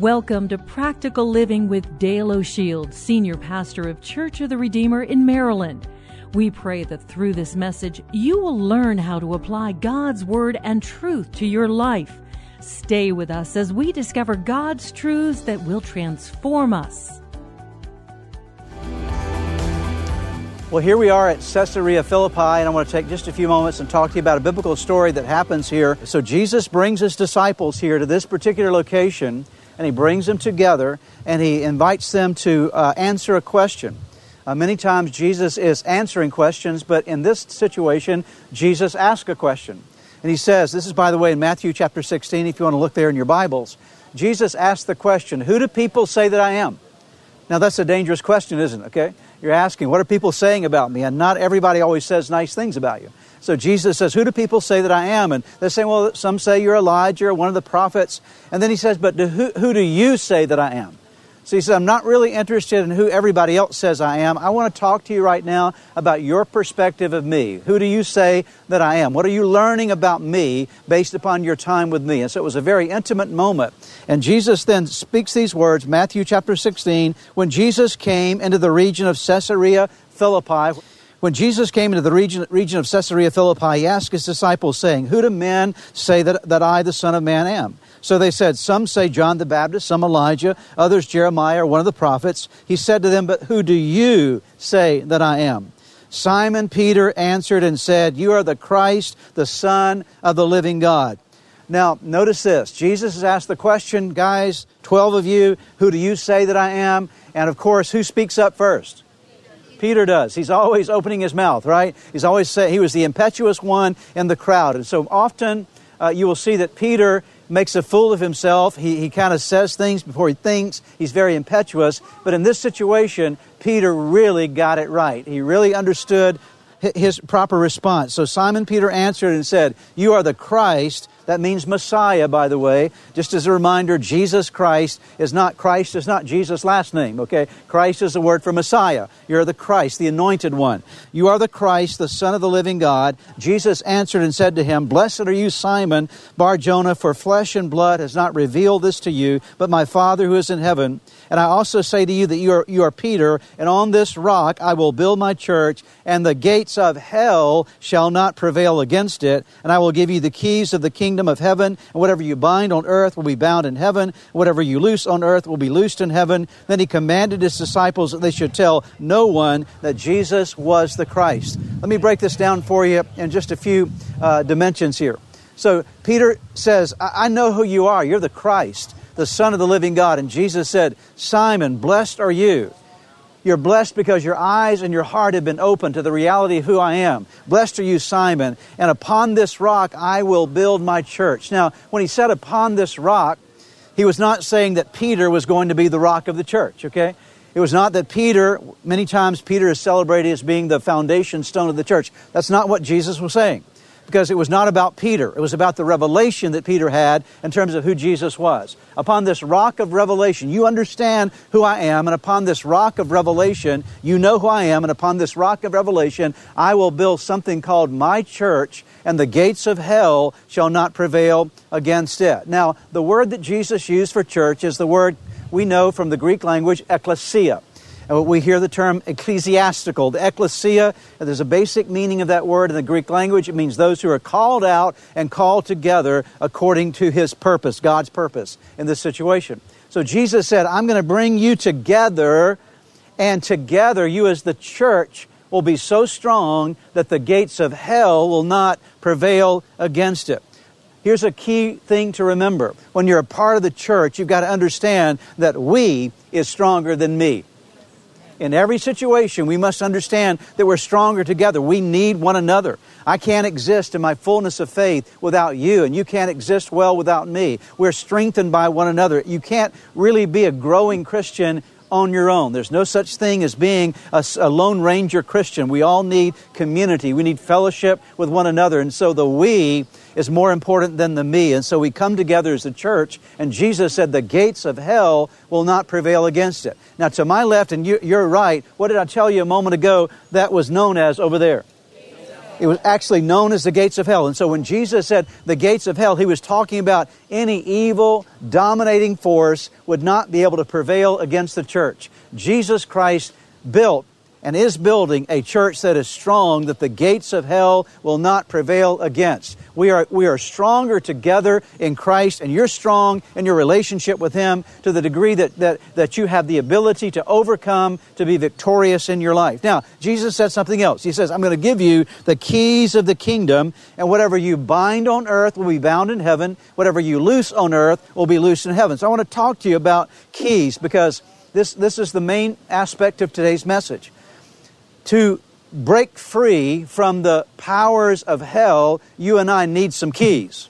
Welcome to Practical Living with Dale O'Shields, Senior Pastor of Church of the Redeemer in Maryland. We pray that through this message, you will learn how to apply God's Word and truth to your life. Stay with us as we discover God's truths that will transform us. Well, here we are at Caesarea Philippi, and I want to take just a few moments and talk to you about a biblical story that happens here. So, Jesus brings his disciples here to this particular location, and he brings them together, and he invites them to uh, answer a question. Uh, many times, Jesus is answering questions, but in this situation, Jesus asks a question. And he says, This is, by the way, in Matthew chapter 16, if you want to look there in your Bibles. Jesus asked the question, Who do people say that I am? Now, that's a dangerous question, isn't it? Okay? You're asking, what are people saying about me? And not everybody always says nice things about you. So Jesus says, Who do people say that I am? And they say, Well, some say you're Elijah or one of the prophets. And then he says, But who, who do you say that I am? So he says, I'm not really interested in who everybody else says I am. I want to talk to you right now about your perspective of me. Who do you say that I am? What are you learning about me based upon your time with me? And so it was a very intimate moment. And Jesus then speaks these words, Matthew chapter 16, when Jesus came into the region of Caesarea Philippi. When Jesus came into the region, region of Caesarea Philippi, he asked his disciples, saying, Who do men say that, that I, the Son of Man, am? So they said, Some say John the Baptist, some Elijah, others Jeremiah or one of the prophets. He said to them, But who do you say that I am? Simon Peter answered and said, You are the Christ, the Son of the living God. Now, notice this. Jesus has asked the question, guys, 12 of you, who do you say that I am? And of course, who speaks up first? Peter does. He's always opening his mouth, right? He's always saying he was the impetuous one in the crowd. And so often uh, you will see that Peter makes a fool of himself. He, he kind of says things before he thinks. He's very impetuous. But in this situation, Peter really got it right. He really understood his proper response. So Simon Peter answered and said, You are the Christ, that means Messiah, by the way. Just as a reminder, Jesus Christ is not Christ is not Jesus' last name, okay? Christ is the word for Messiah. You're the Christ, the anointed one. You are the Christ, the Son of the living God. Jesus answered and said to him, Blessed are you, Simon Bar Jonah, for flesh and blood has not revealed this to you, but my Father who is in heaven. And I also say to you that you are, you are Peter, and on this rock I will build my church, and the gates of hell shall not prevail against it. And I will give you the keys of the kingdom of heaven, and whatever you bind on earth will be bound in heaven, whatever you loose on earth will be loosed in heaven. Then he commanded his disciples that they should tell no one that Jesus was the Christ. Let me break this down for you in just a few uh, dimensions here. So Peter says, I-, I know who you are. You're the Christ the Son of the living God. And Jesus said, Simon, blessed are you. You're blessed because your eyes and your heart have been opened to the reality of who I am. Blessed are you, Simon, and upon this rock I will build my church. Now, when he said upon this rock, he was not saying that Peter was going to be the rock of the church, okay? It was not that Peter, many times Peter is celebrated as being the foundation stone of the church. That's not what Jesus was saying because it was not about Peter. It was about the revelation that Peter had in terms of who Jesus was. Upon this rock of revelation, you understand who I am, and upon this rock of revelation, you know who I am, and upon this rock of revelation, I will build something called my church, and the gates of hell shall not prevail against it. Now, the word that Jesus used for church is the word we know from the Greek language, ekklesia. And we hear the term ecclesiastical. The ecclesia, there's a basic meaning of that word in the Greek language. It means those who are called out and called together according to his purpose, God's purpose in this situation. So Jesus said, I'm going to bring you together, and together you as the church will be so strong that the gates of hell will not prevail against it. Here's a key thing to remember. When you're a part of the church, you've got to understand that we is stronger than me In every situation, we must understand that we're stronger together. We need one another. I can't exist in my fullness of faith without you, and you can't exist well without me. We're strengthened by one another. You can't really be a growing Christian on your own. There's no such thing as being a, a, Lone Ranger Christian. We all need community. We need fellowship with one another. And so the we is more important than the me. And so we come together as a church, and Jesus said, The gates of hell will not prevail against it. Now, to my left, and you, you're right, what did I tell you a moment ago that was known as over there? It was actually known as the gates of hell. And so when Jesus said the gates of hell, he was talking about any evil, dominating force would not be able to prevail against the church. Jesus Christ built and is building a church that is strong that the gates of hell will not prevail against. We are, we are stronger together in Christ, and you're strong in your relationship with Him to the degree that, that, that you have the ability to overcome, to be victorious in your life. Now, Jesus said something else. He says, I'm going to give you the keys of the kingdom, and whatever you bind on earth will be bound in heaven, whatever you loose on earth will be loosed in heaven. So I want to talk to you about keys because this, this is the main aspect of today's message to break free from the powers of hell, you and I need some keys.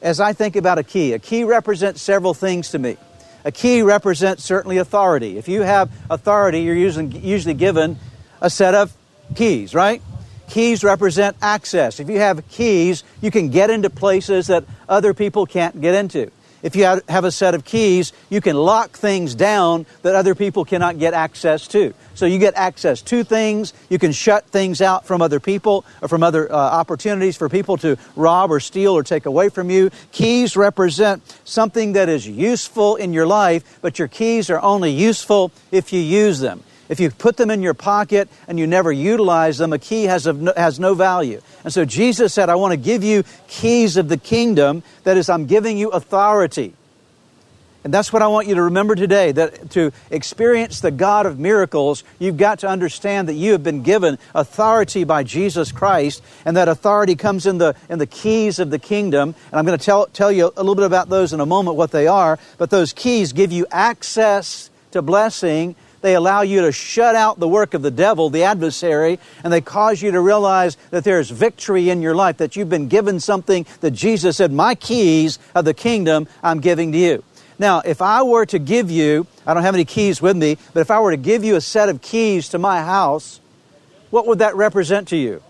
As I think about a key, a key represents several things to me. A key represents certainly authority. If you have authority, you're usually given a set of keys, right? Keys represent access. If you have keys, you can get into places that other people can't get into if you have a set of keys, you can lock things down that other people cannot get access to. So you get access to things, you can shut things out from other people or from other uh, opportunities for people to rob or steal or take away from you. Keys represent something that is useful in your life, but your keys are only useful if you use them. If you put them in your pocket and you never utilize them, a key has, no, has no value. And so Jesus said, I want to give you keys of the kingdom. That is, I'm giving you authority. And that's what I want you to remember today that to experience the God of miracles, you've got to understand that you have been given authority by Jesus Christ, and that authority comes in the, in the keys of the kingdom. And I'm going to tell, tell you a little bit about those in a moment, what they are. But those keys give you access to blessing they allow you to shut out the work of the devil, the adversary, and they cause you to realize that there's victory in your life, that you've been given something that Jesus said, My keys of the kingdom I'm giving to you. Now, if I were to give you, I don't have any keys with me, but if I were to give you a set of keys to my house, what would that represent to you?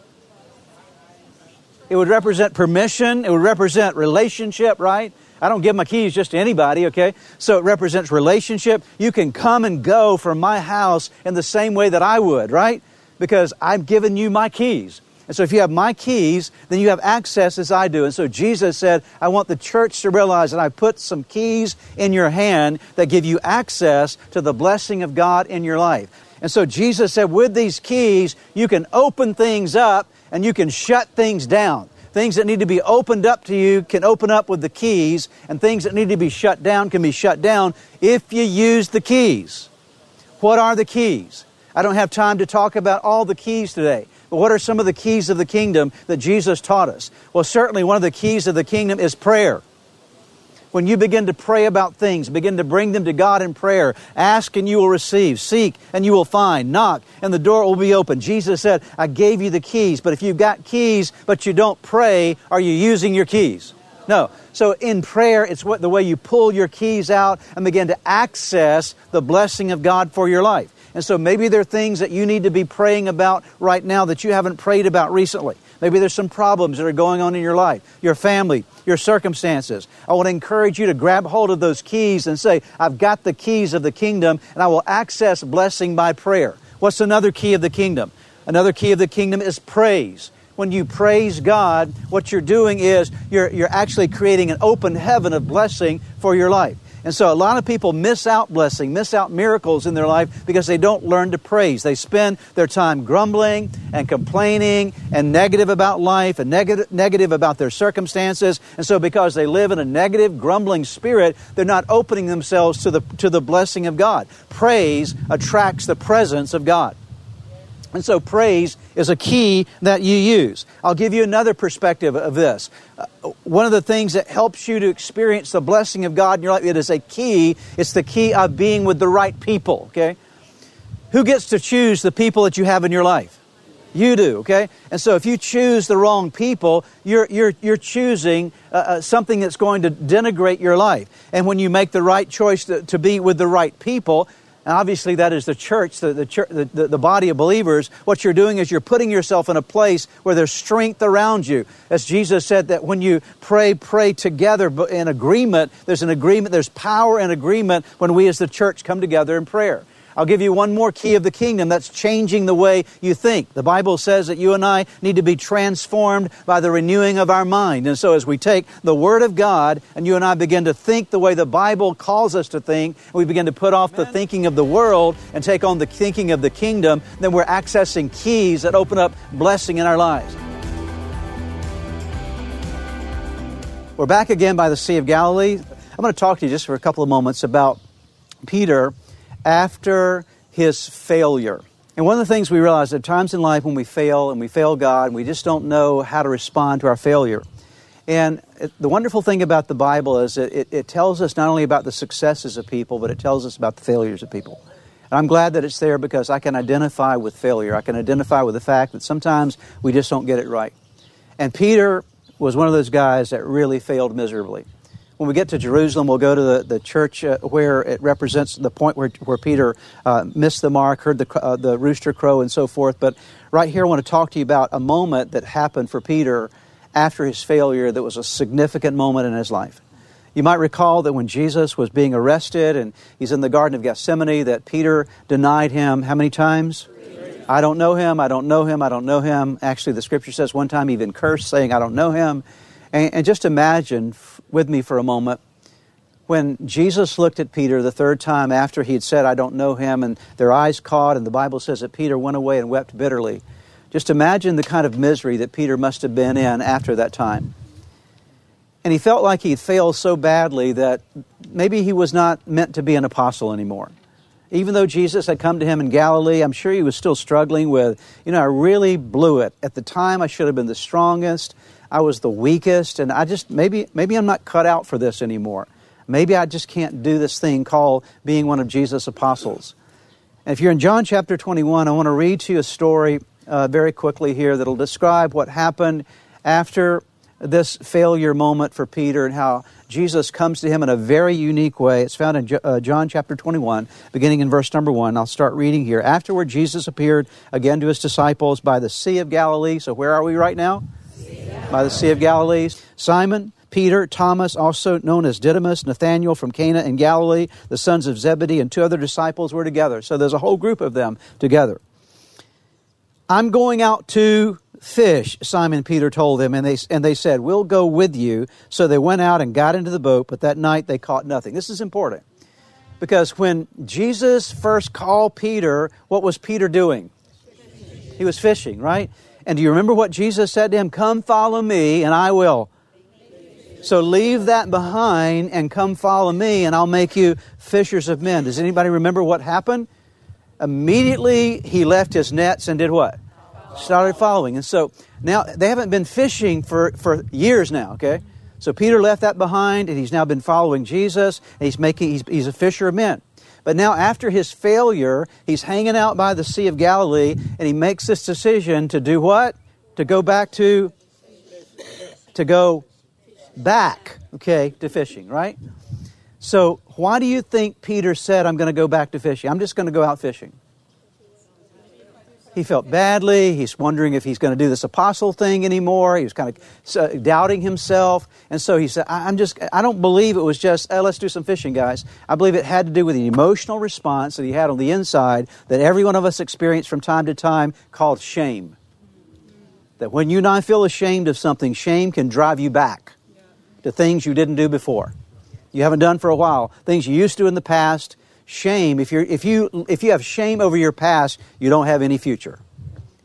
It would represent permission, it would represent relationship, right? I don't give my keys just to anybody, okay? So it represents relationship. You can come and go from my house in the same way that I would, right? Because I've given you my keys. And so if you have my keys, then you have access as I do. And so Jesus said, I want the church to realize that I put some keys in your hand that give you access to the blessing of God in your life. And so Jesus said, with these keys, you can open things up and you can shut things down. Things that need to be opened up to you can open up with the keys, and things that need to be shut down can be shut down if you use the keys. What are the keys? I don't have time to talk about all the keys today, but what are some of the keys of the kingdom that Jesus taught us? Well, certainly one of the keys of the kingdom is prayer when you begin to pray about things, begin to bring them to God in prayer, ask and you will receive, seek and you will find, knock and the door will be open. Jesus said, I gave you the keys, but if you've got keys but you don't pray, are you using your keys? No. So in prayer, it's what, the way you pull your keys out and begin to access the blessing of God for your life. And so maybe there are things that you need to be praying about right now that you haven't prayed about recently. Maybe there's some problems that are going on in your life, your family, your circumstances. I want to encourage you to grab hold of those keys and say, I've got the keys of the kingdom and I will access blessing by prayer. What's another key of the kingdom? Another key of the kingdom is praise. When you praise God, what you're doing is you're, you're actually creating an open heaven of blessing for your life. And so a lot of people miss out blessing, miss out miracles in their life because they don't learn to praise. They spend their time grumbling and complaining and negative about life and negative, negative about their circumstances. And so because they live in a negative, grumbling spirit, they're not opening themselves to the, to the blessing of God. Praise attracts the presence of God. And so praise is a key that you use. I'll give you another perspective of this. Uh, one of the things that helps you to experience the blessing of God in your life, it is a key. It's the key of being with the right people, okay? Who gets to choose the people that you have in your life? You do, okay? And so if you choose the wrong people, you're, you're, you're choosing uh, uh, something that's going to denigrate your life. And when you make the right choice to, to be with the right people, and obviously that is the church, the, the, church the, the, the body of believers, what you're doing is you're putting yourself in a place where there's strength around you. As Jesus said that when you pray, pray together in agreement, there's an agreement, there's power in agreement when we as the church come together in prayer. I'll give you one more key of the kingdom that's changing the way you think. The Bible says that you and I need to be transformed by the renewing of our mind. And so as we take the Word of God and you and I begin to think the way the Bible calls us to think, we begin to put off the thinking of the world and take on the thinking of the kingdom, then we're accessing keys that open up blessing in our lives. We're back again by the Sea of Galilee. I'm going to talk to you just for a couple of moments about Peter after his failure. And one of the things we realize at times in life when we fail and we fail God and we just don't know how to respond to our failure. And the wonderful thing about the Bible is that it, it tells us not only about the successes of people, but it tells us about the failures of people. And I'm glad that it's there because I can identify with failure. I can identify with the fact that sometimes we just don't get it right. And Peter was one of those guys that really failed miserably when we get to Jerusalem, we'll go to the, the church uh, where it represents the point where, where Peter uh, missed the mark, heard the, uh, the rooster crow, and so forth. But right here, I want to talk to you about a moment that happened for Peter after his failure that was a significant moment in his life. You might recall that when Jesus was being arrested and he's in the Garden of Gethsemane, that Peter denied him how many times? I don't know him, I don't know him, I don't know him. Actually, the scripture says one time even cursed, saying, I don't know him. And, and just imagine with me for a moment when Jesus looked at Peter the third time after he had said, I don't know him, and their eyes caught, and the Bible says that Peter went away and wept bitterly. Just imagine the kind of misery that Peter must have been in after that time. And he felt like he'd failed so badly that maybe he was not meant to be an apostle anymore. Even though Jesus had come to him in Galilee, I'm sure he was still struggling with, you know, I really blew it. At the time, I should have been the strongest. I was the weakest, and I just maybe maybe I'm not cut out for this anymore. Maybe I just can't do this thing called being one of Jesus' apostles. And if you're in John chapter 21, I want to read to you a story uh, very quickly here that'll describe what happened after this failure moment for Peter and how Jesus comes to him in a very unique way. It's found in uh, John chapter 21, beginning in verse number 1. I'll start reading here. Afterward, Jesus appeared again to his disciples by the Sea of Galilee. So, where are we right now? By the Sea of Galilee. Simon, Peter, Thomas, also known as Didymus, Nathanael from Cana in Galilee, the sons of Zebedee, and two other disciples were together. So there's a whole group of them together. I'm going out to fish, Simon Peter told them, and they, and they said, We'll go with you. So they went out and got into the boat, but that night they caught nothing. This is important because when Jesus first called Peter, what was Peter doing? He was fishing, right? And do you remember what Jesus said to him? Come follow me, and I will. So leave that behind and come follow me, and I'll make you fishers of men. Does anybody remember what happened? Immediately he left his nets and did what? Started following. And so now they haven't been fishing for, for years now, okay? So Peter left that behind, and he's now been following Jesus, and he's making he's, he's a fisher of men. But now, after his failure, he's hanging out by the Sea of Galilee and he makes this decision to do what? To go back to, to go back, okay, to fishing, right? So, why do you think Peter said, I'm going to go back to fishing? I'm just going to go out fishing. He felt badly. He's wondering if he's going to do this apostle thing anymore. He was kind of doubting himself. And so he said, I'm just, I don't believe it was just, eh, let's do some fishing, guys. I believe it had to do with the emotional response that he had on the inside that every one of us experience from time to time called shame. That when you and I feel ashamed of something, shame can drive you back to things you didn't do before. You haven't done for a while. Things you used to in the past, shame, if, you're, if, you, if you have shame over your past, you don't have any future.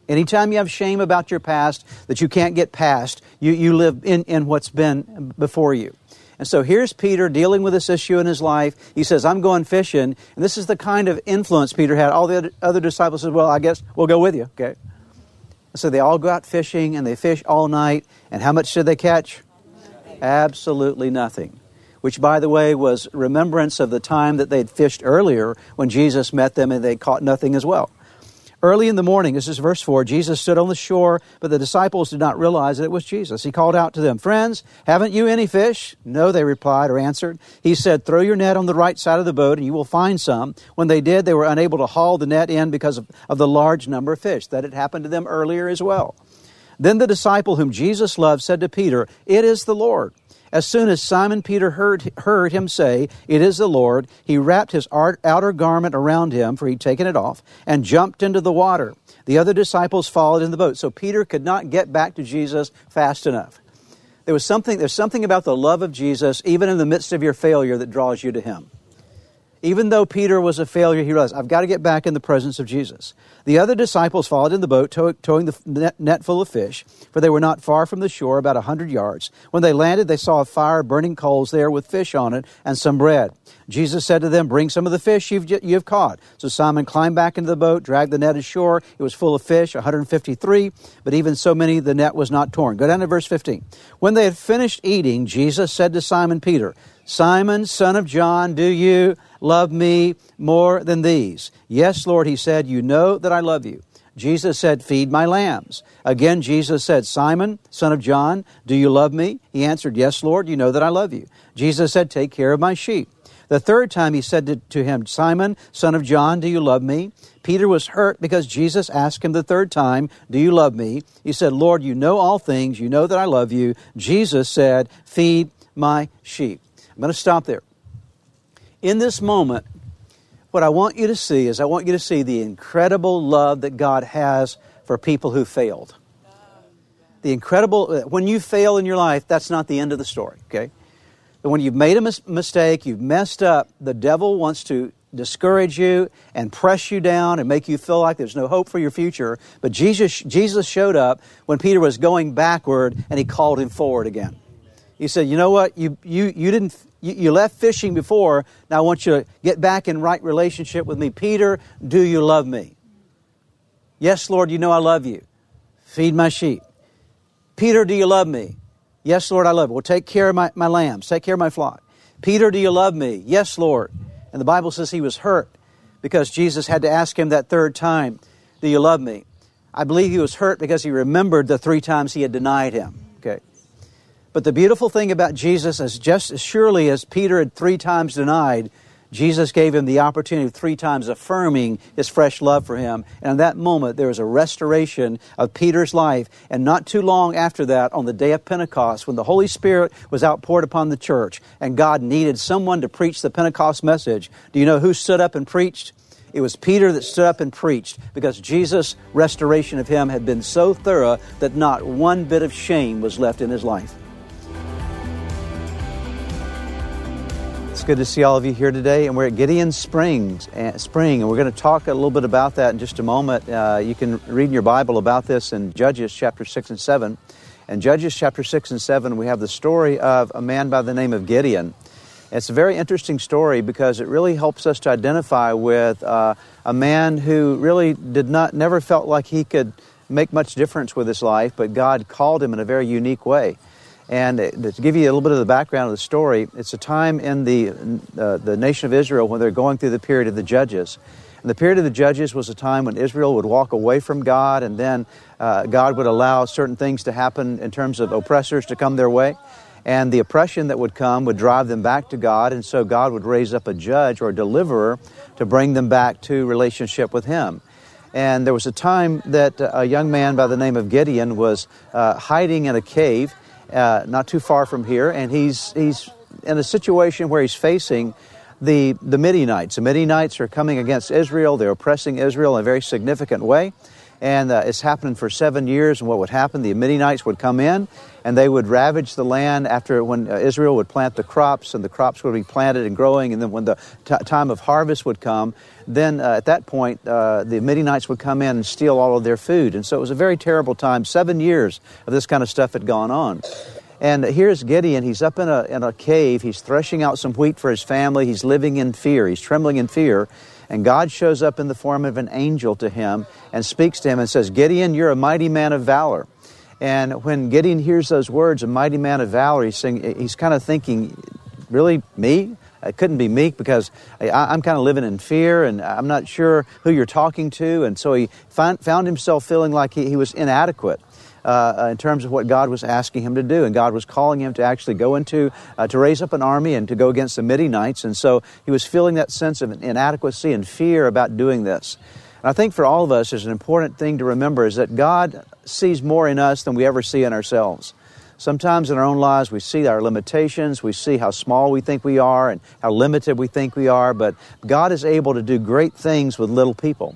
Anytime you have shame about your past that you can't get past, you, you live in, in what's been before you. And so here's Peter dealing with this issue in his life. He says, I'm going fishing. And this is the kind of influence Peter had. All the other, other disciples said, Well, I guess we'll go with you. Okay. So they all go out fishing and they fish all night. And how much did they catch? Absolutely nothing which, by the way, was remembrance of the time that they'd fished earlier when Jesus met them and they caught nothing as well. Early in the morning, this is verse 4, Jesus stood on the shore, but the disciples did not realize that it was Jesus. He called out to them, Friends, haven't you any fish? No, they replied or answered. He said, Throw your net on the right side of the boat and you will find some. When they did, they were unable to haul the net in because of, of the large number of fish. That had happened to them earlier as well. Then the disciple whom Jesus loved said to Peter, It is the Lord. As soon as Simon Peter heard, heard him say, It is the Lord, he wrapped his outer garment around him, for he'd taken it off, and jumped into the water. The other disciples followed in the boat. So Peter could not get back to Jesus fast enough. There was something, there's something about the love of Jesus, even in the midst of your failure, that draws you to him. Even though Peter was a failure, he realized, I've got to get back in the presence of Jesus. The other disciples followed in the boat, tow- towing the net full of fish, for they were not far from the shore, about a hundred yards. When they landed, they saw a fire burning coals there with fish on it and some bread. Jesus said to them, Bring some of the fish you've, you've caught. So Simon climbed back into the boat, dragged the net ashore. It was full of fish, 153, but even so many, the net was not torn. Go down to verse 15. When they had finished eating, Jesus said to Simon Peter, Simon, son of John, do you love me more than these? Yes, Lord, he said, you know that I love you. Jesus said, Feed my lambs. Again, Jesus said, Simon, son of John, do you love me? He answered, Yes, Lord, you know that I love you. Jesus said, Take care of my sheep. The third time he said to, him, Simon, son of John, do you love me? Peter was hurt because Jesus asked him the third time, Do you love me? He said, Lord, you know all things. You know that I love you. Jesus said, Feed my sheep. I'm going to stop there. In this moment, what I want you to see is I want you to see the incredible love that God has for people who failed. The incredible, when you fail in your life, that's not the end of the story, okay? But when you've made a mis- mistake, you've messed up, the devil wants to discourage you and press you down and make you feel like there's no hope for your future. But Jesus, Jesus showed up when Peter was going backward and he called him forward again. He said, You know what? You, you, you didn't. You, you left fishing before. Now I want you to get back in right relationship with me. Peter, do you love me? Yes, Lord, you know I love you. Feed my sheep. Peter, do you love me? Yes, Lord, I love you. Well, take care of my, my lambs. Take care of my flock. Peter, do you love me? Yes, Lord. And the Bible says he was hurt because Jesus had to ask him that third time, Do you love me? I believe he was hurt because he remembered the three times he had denied him. Okay. But the beautiful thing about Jesus is just as surely as Peter had three times denied, Jesus gave him the opportunity of three times affirming his fresh love for him. And in that moment, there was a restoration of Peter's life. And not too long after that, on the day of Pentecost, when the Holy Spirit was outpoured upon the church and God needed someone to preach the Pentecost message, do you know who stood up and preached? It was Peter that stood up and preached because Jesus' restoration of him had been so thorough that not one bit of shame was left in his life. Good to see all of you here today. And we're at Gideon Springs, uh, Spring, and we're going to talk a little bit about that in just a moment. Uh, you can read in your Bible about this in Judges chapter 6 and 7. In Judges chapter 6 and 7, we have the story of a man by the name of Gideon. It's a very interesting story because it really helps us to identify with uh, a man who really did not, never felt like he could make much difference with his life, but God called him in a very unique way. And to give you a little bit of the background of the story, it's a time in the, uh, the nation of Israel when they're going through the period of the judges. And the period of the judges was a time when Israel would walk away from God, and then uh, God would allow certain things to happen in terms of oppressors to come their way. And the oppression that would come would drive them back to God, and so God would raise up a judge or a deliverer to bring them back to relationship with Him. And there was a time that a young man by the name of Gideon was uh, hiding in a cave uh, not too far from here, and he's he's in a situation where he's facing the the Midianites. The Midianites are coming against Israel. They're oppressing Israel in a very significant way, and uh, it's happening for seven years. And what would happen? The Midianites would come in, and they would ravage the land after when uh, Israel would plant the crops, and the crops would be planted and growing. And then when the t- time of harvest would come, then uh, at that point, uh, the Midianites would come in and steal all of their food. And so it was a very terrible time. Seven years of this kind of stuff had gone on. And here's Gideon. He's up in a, in a cave. He's threshing out some wheat for his family. He's living in fear. He's trembling in fear. And God shows up in the form of an angel to him and speaks to him and says, Gideon, you're a mighty man of valor. And when Gideon hears those words, a mighty man of valor, he's, saying, he's kind of thinking, really me? It couldn't be meek because I, am kind of living in fear and I'm not sure who you're talking to. And so he find, found himself feeling like he, he was inadequate. Uh, in terms of what God was asking him to do. And God was calling him to actually go into, uh, to raise up an army and to go against the Midianites. And so he was feeling that sense of inadequacy and fear about doing this. I think for all of us, there's an important thing to remember is that God sees more in us than we ever see in ourselves. Sometimes in our own lives, we see our limitations, we see how small we think we are and how limited we think we are, but God is able to do great things with little people.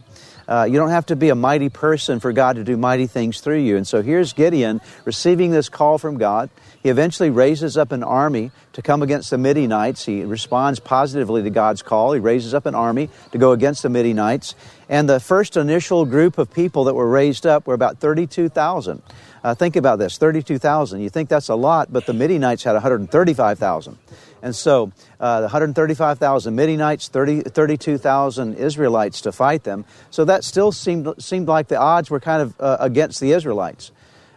Uh, you don't have to be a mighty person for God to do mighty things through you. And so here's Gideon receiving this call from God. He eventually raises up an army to come against the Midianites. He responds positively to God's call. He raises up an army to go against the Midianites. And the first initial group of people that were raised up were about 32,000. Uh, think about this 32,000. You think that's a lot, but the Midianites had 135,000. And so uh, the 135,000 Midianites, 30, 32,000 Israelites to fight them. So that still seemed, seemed like the odds were kind of uh, against the Israelites.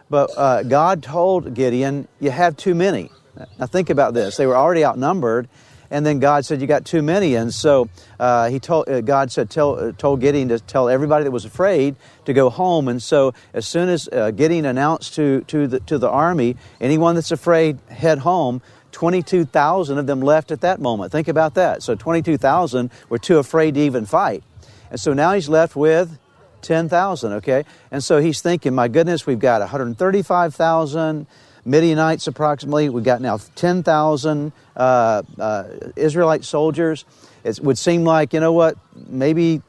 But uh, God told Gideon, You have too many. Now think about this. They were already outnumbered, and then God said, "You got too many." And so uh, he told uh, God said, tell, uh, told Gideon to tell everybody that was afraid to go home. And so as soon as uh, Gideon announced to to the to the army, anyone that's afraid, head home. 22,000 of them left at that moment. Think about that. So 22,000 were too afraid to even fight. And so now he's left with 10,000, okay? And so he's thinking, my goodness, we've got 135,000 Midianites approximately. We've got now 10,000 uh, uh, Israelite soldiers. It would seem like, you know what, maybe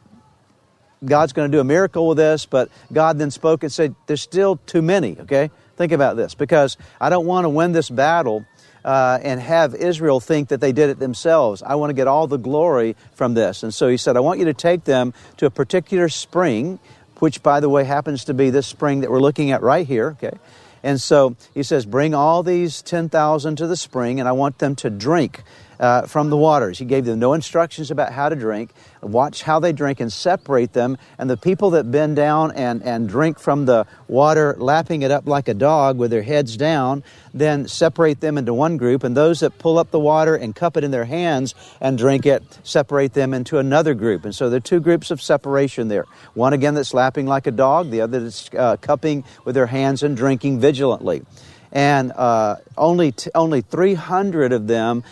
God's going to do a miracle with this, but God then spoke and said, there's still too many, okay? Think about this, because I don't want to win this battle uh, and have Israel think that they did it themselves. I want to get all the glory from this. And so he said, I want you to take them to a particular spring, which, by the way, happens to be this spring that we're looking at right here, okay? And so he says, Bring all these 10,000 to the spring, and I want them to drink uh, from the waters. He gave them no instructions about how to drink. Watch how they drink and separate them. And the people that bend down and, and drink from the water, lapping it up like a dog with their heads down, then separate them into one group. And those that pull up the water and cup it in their hands and drink it, separate them into another group. And so there are two groups of separation there. One again that's lapping like a dog, the other that's uh, cupping with their hands and drinking vigilantly and uh, only t- only 300 of them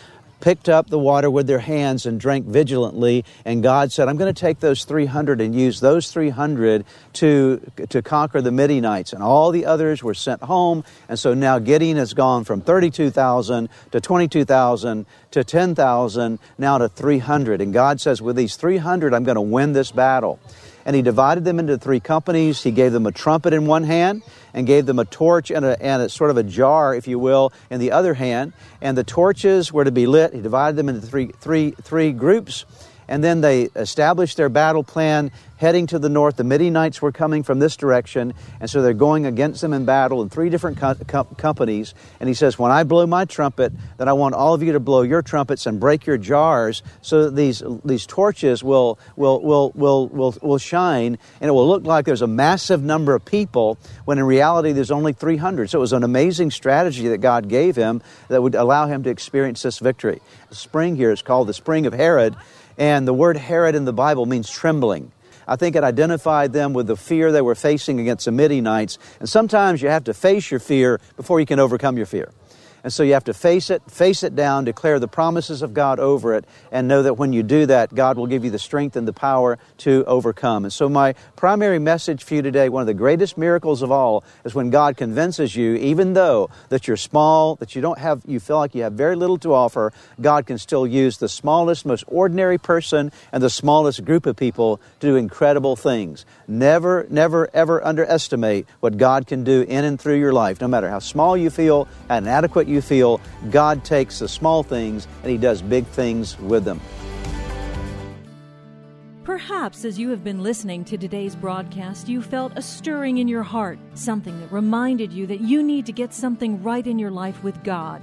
picked up the water with their hands and drank vigilantly. And God said, I'm going to take those 300 and use those 300 to, to conquer the Midianites. And all the others were sent home. And so now Gideon has gone from 32,000 to 22,000 to 10,000, now to 300. And God says, with these 300, I'm going to win this battle and he divided them into three companies. He gave them a trumpet in one hand and gave them a torch and a, and a sort of a jar, if you will, in the other hand. And the torches were to be lit. He divided them into three, three, three groups and then they established their battle plan heading to the north. The Midianites were coming from this direction, and so they're going against them in battle in three different co- co- companies. And he says, When I blow my trumpet, then I want all of you to blow your trumpets and break your jars so that these, these torches will, will, will, will, will, will shine, and it will look like there's a massive number of people when in reality there's only 300. So it was an amazing strategy that God gave him that would allow him to experience this victory. The spring here is called the Spring of Harod. And the word Harod in the Bible means trembling. I think it identified them with the fear they were facing against the Midianites. And sometimes you have to face your fear before you can overcome your fear. And so you have to face it, face it down, declare the promises of God over it, and know that when you do that, God will give you the strength and the power to overcome. And so my primary message for you today, one of the greatest miracles of all, is when God convinces you, even though that you're small, that you don't have, you feel like you have very little to offer, God can still use the smallest, most ordinary person and the smallest group of people to do incredible things. Never, never, ever underestimate what God can do in and through your life, no matter how small you feel, how inadequate you feel, God takes the small things and He does big things with them. Perhaps as you have been listening to today's broadcast, you felt a stirring in your heart, something that reminded you that you need to get something right in your life with God.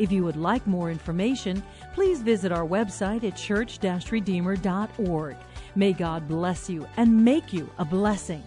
If you would like more information, please visit our website at church-redeemer.org. May God bless you and make you a blessing.